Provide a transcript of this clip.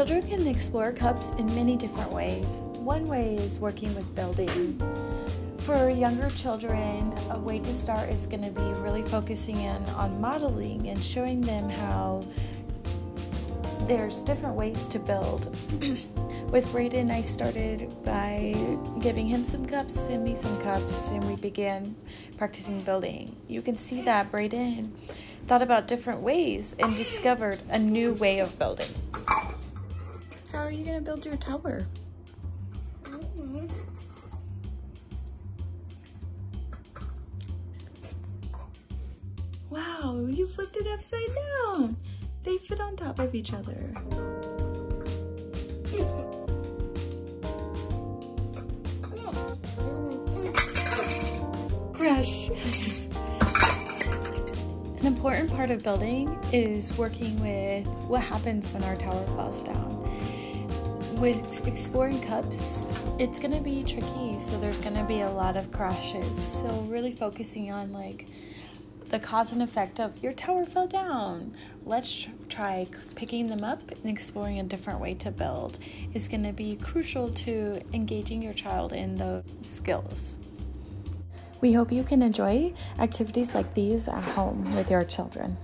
Children can explore cups in many different ways. One way is working with building. For younger children, a way to start is going to be really focusing in on modeling and showing them how there's different ways to build. with Brayden, I started by giving him some cups and me some cups, and we began practicing building. You can see that Brayden thought about different ways and discovered a new way of building. How are you going to build your tower? Wow, you flipped it upside down. They fit on top of each other. Crush. An important part of building is working with what happens when our tower falls down. With exploring cups, it's gonna be tricky, so there's gonna be a lot of crashes. So really focusing on like the cause and effect of your tower fell down. Let's try picking them up and exploring a different way to build is going to be crucial to engaging your child in the skills. We hope you can enjoy activities like these at home with your children.